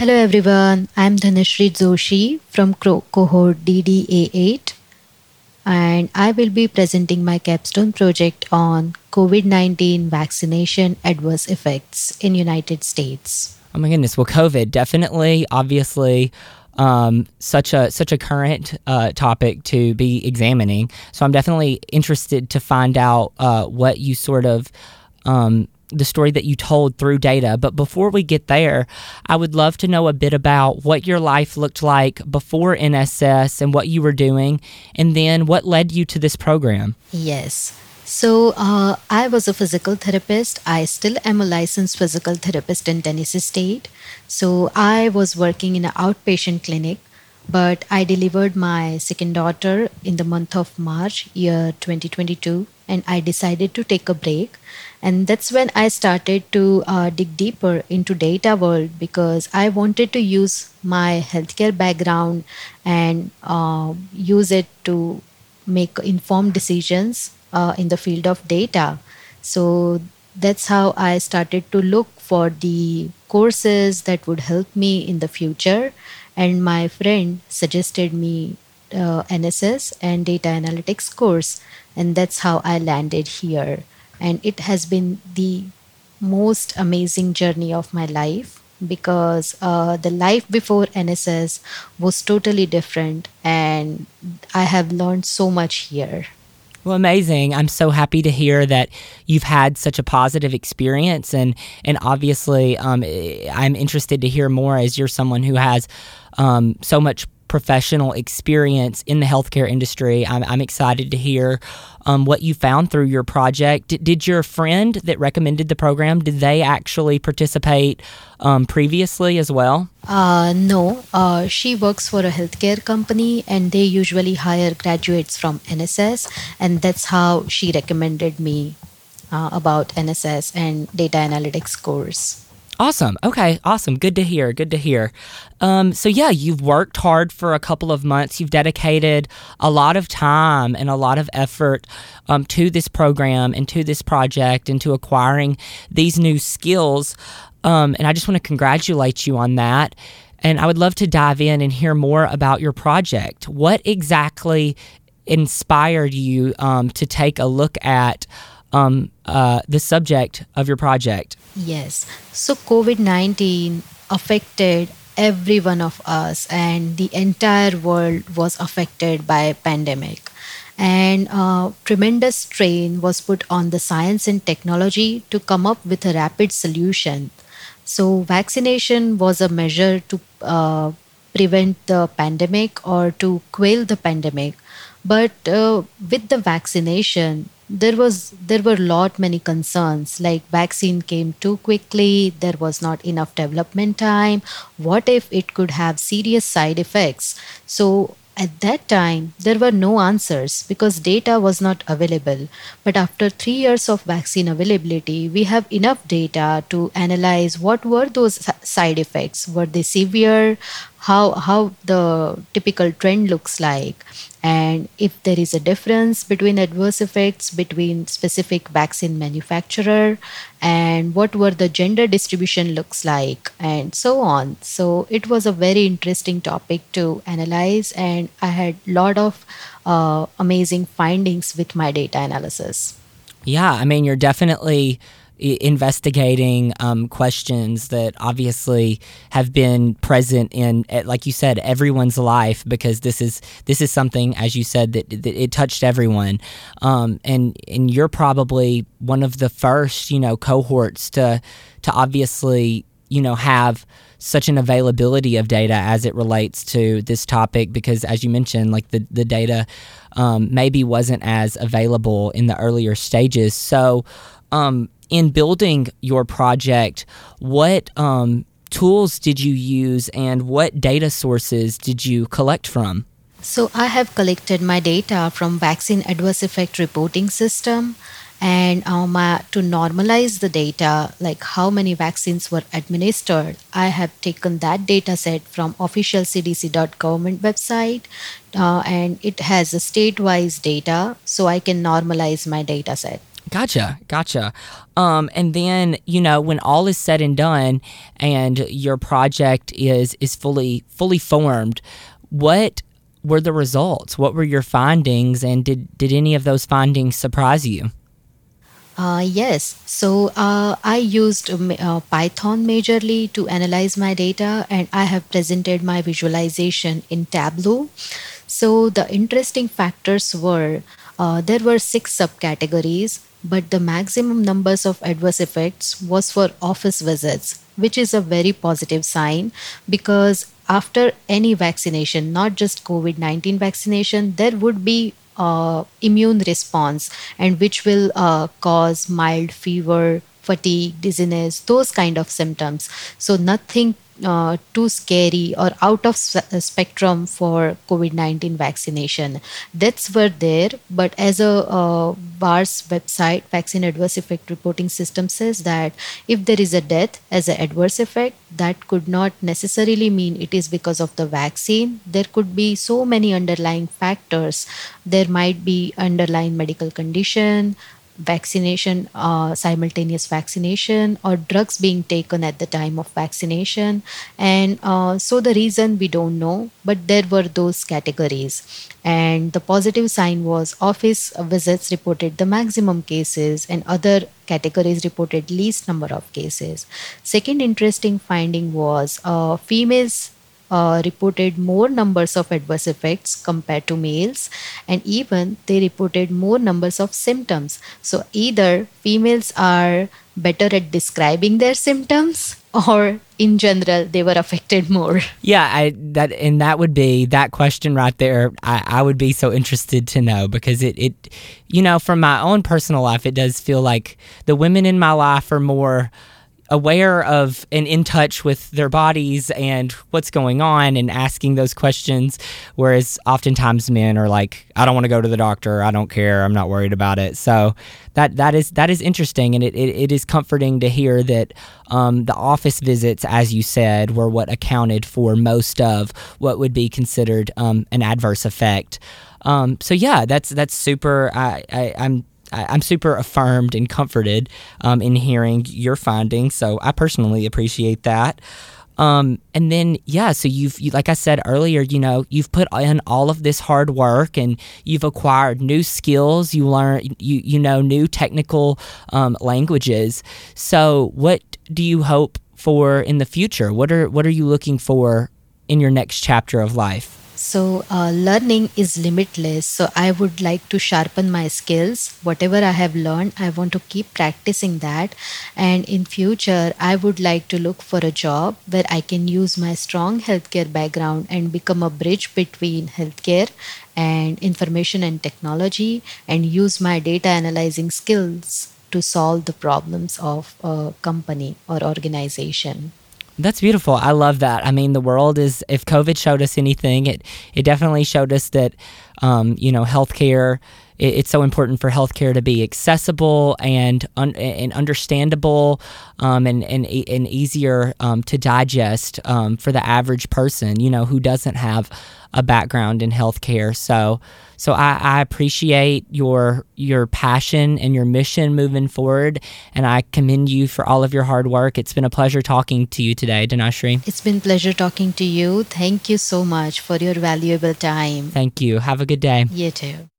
Hello everyone, I'm Dhanashree Joshi from cohort DDA8 and I will be presenting my capstone project on COVID-19 vaccination adverse effects in United States. Oh my goodness. Well, COVID definitely, obviously, um, such a such a current uh, topic to be examining. So I'm definitely interested to find out uh, what you sort of um, the story that you told through data. But before we get there, I would love to know a bit about what your life looked like before NSS and what you were doing, and then what led you to this program. Yes. So, uh, I was a physical therapist. I still am a licensed physical therapist in Tennessee State. So, I was working in an outpatient clinic, but I delivered my second daughter in the month of March, year 2022, and I decided to take a break. And that's when I started to uh, dig deeper into data world because I wanted to use my healthcare background and uh, use it to make informed decisions uh, in the field of data. So that's how I started to look for the courses that would help me in the future. And my friend suggested me uh, NSS and data analytics course, and that's how I landed here. And it has been the most amazing journey of my life because uh, the life before NSS was totally different, and I have learned so much here. Well, amazing. I'm so happy to hear that you've had such a positive experience. And, and obviously, um, I'm interested to hear more as you're someone who has um, so much professional experience in the healthcare industry. I'm, I'm excited to hear um, what you found through your project. D- did your friend that recommended the program did they actually participate um, previously as well? Uh, no, uh, she works for a healthcare company, and they usually hire graduates from NSS, and that's how she recommended me uh, about NSS and data analytics course. Awesome. Okay. Awesome. Good to hear. Good to hear. Um, so, yeah, you've worked hard for a couple of months. You've dedicated a lot of time and a lot of effort um, to this program and to this project and to acquiring these new skills. Um, and I just want to congratulate you on that. And I would love to dive in and hear more about your project. What exactly inspired you um, to take a look at um, uh, the subject of your project? Yes. So COVID 19 affected every one of us and the entire world was affected by pandemic and uh, tremendous strain was put on the science and technology to come up with a rapid solution so vaccination was a measure to uh, prevent the pandemic or to quell the pandemic but uh, with the vaccination there was there were lot many concerns like vaccine came too quickly there was not enough development time what if it could have serious side effects? So at that time there were no answers because data was not available. But after 3 years of vaccine availability we have enough data to analyze what were those side effects. Were they severe? How how the typical trend looks like and if there is a difference between adverse effects between specific vaccine manufacturer and what were the gender distribution looks like and so on. So it was a very interesting topic to analyze and i had lot of uh, amazing findings with my data analysis. Yeah i mean you're definitely investigating um, questions that obviously have been present in, eh, like you said, everyone's life because this is this is something, as you said, that, that it touched everyone, um, and and you're probably one of the first, you know, cohorts to to obviously, you know, have such an availability of data as it relates to this topic because as you mentioned like the, the data um, maybe wasn't as available in the earlier stages. So um, in building your project, what um, tools did you use and what data sources did you collect from? So, I have collected my data from Vaccine Adverse Effect Reporting System. And um, uh, to normalize the data, like how many vaccines were administered, I have taken that data set from official cdc.government website uh, and it has a state-wise data, so I can normalize my data set. Gotcha, gotcha. Um, and then you know when all is said and done, and your project is is fully fully formed, what were the results? What were your findings, and did did any of those findings surprise you? Uh, yes. So uh, I used uh, Python majorly to analyze my data, and I have presented my visualization in Tableau. So the interesting factors were uh, there were six subcategories, but the maximum numbers of adverse effects was for office visits, which is a very positive sign because after any vaccination, not just COVID 19 vaccination, there would be uh, immune response and which will uh, cause mild fever fatigue dizziness those kind of symptoms. So nothing uh, too scary or out of uh, spectrum for COVID 19 vaccination. Deaths were there, but as a uh, website, Vaccine Adverse Effect Reporting System says that if there is a death as an adverse effect, that could not necessarily mean it is because of the vaccine. There could be so many underlying factors. There might be underlying medical condition, vaccination, uh, simultaneous vaccination, or drugs being taken at the time of vaccination. And uh, so the reason we don't know, but there were those categories. And the positive sign was office visits reported the maximum cases, and other categories reported least number of cases. Second interesting finding was uh, females uh, reported more numbers of adverse effects compared to males, and even they reported more numbers of symptoms. So, either females are better at describing their symptoms, or in general, they were affected more. Yeah, I that and that would be that question right there. I, I would be so interested to know because it it you know from my own personal life, it does feel like the women in my life are more aware of and in touch with their bodies and what's going on and asking those questions. Whereas oftentimes men are like i don't want to go to the doctor. I don't care. I'm not worried about it. So that that is that is interesting and it, it, it is comforting to hear that um, the office visits as you said were what accounted for most of what would be considered um, an adverse effect. Um, so yeah that's that's super I, I, i'm I, am super affirmed and comforted um, in hearing your findings. So I personally appreciate that. Um, and then yeah, so you've you, like I said earlier, you know, you've put in all of this hard work and you've acquired new skills. You learn you you know new technical um, languages. So what do you hope for in the future? What are what are you looking for in your next chapter of life? So, uh, learning is limitless. So, I would like to sharpen my skills. Whatever I have learned, I want to keep practicing that. And in future, I would like to look for a job where I can use my strong healthcare background and become a bridge between healthcare and information and technology and use my data analyzing skills to solve the problems of a company or organization. That's beautiful. I love that. I mean, the world is. If COVID showed us anything, it it definitely showed us that, um, you know, healthcare. It, it's so important for healthcare to be accessible and un, and understandable, um, and and and easier um, to digest um, for the average person. You know, who doesn't have a background in healthcare. So so I, I appreciate your your passion and your mission moving forward, and I commend you for all of your hard work. It's been a pleasure talking to you today, Dhanashree. It's been pleasure talking to you. Thank you so much for your valuable time. Thank you. Have a good day. You too.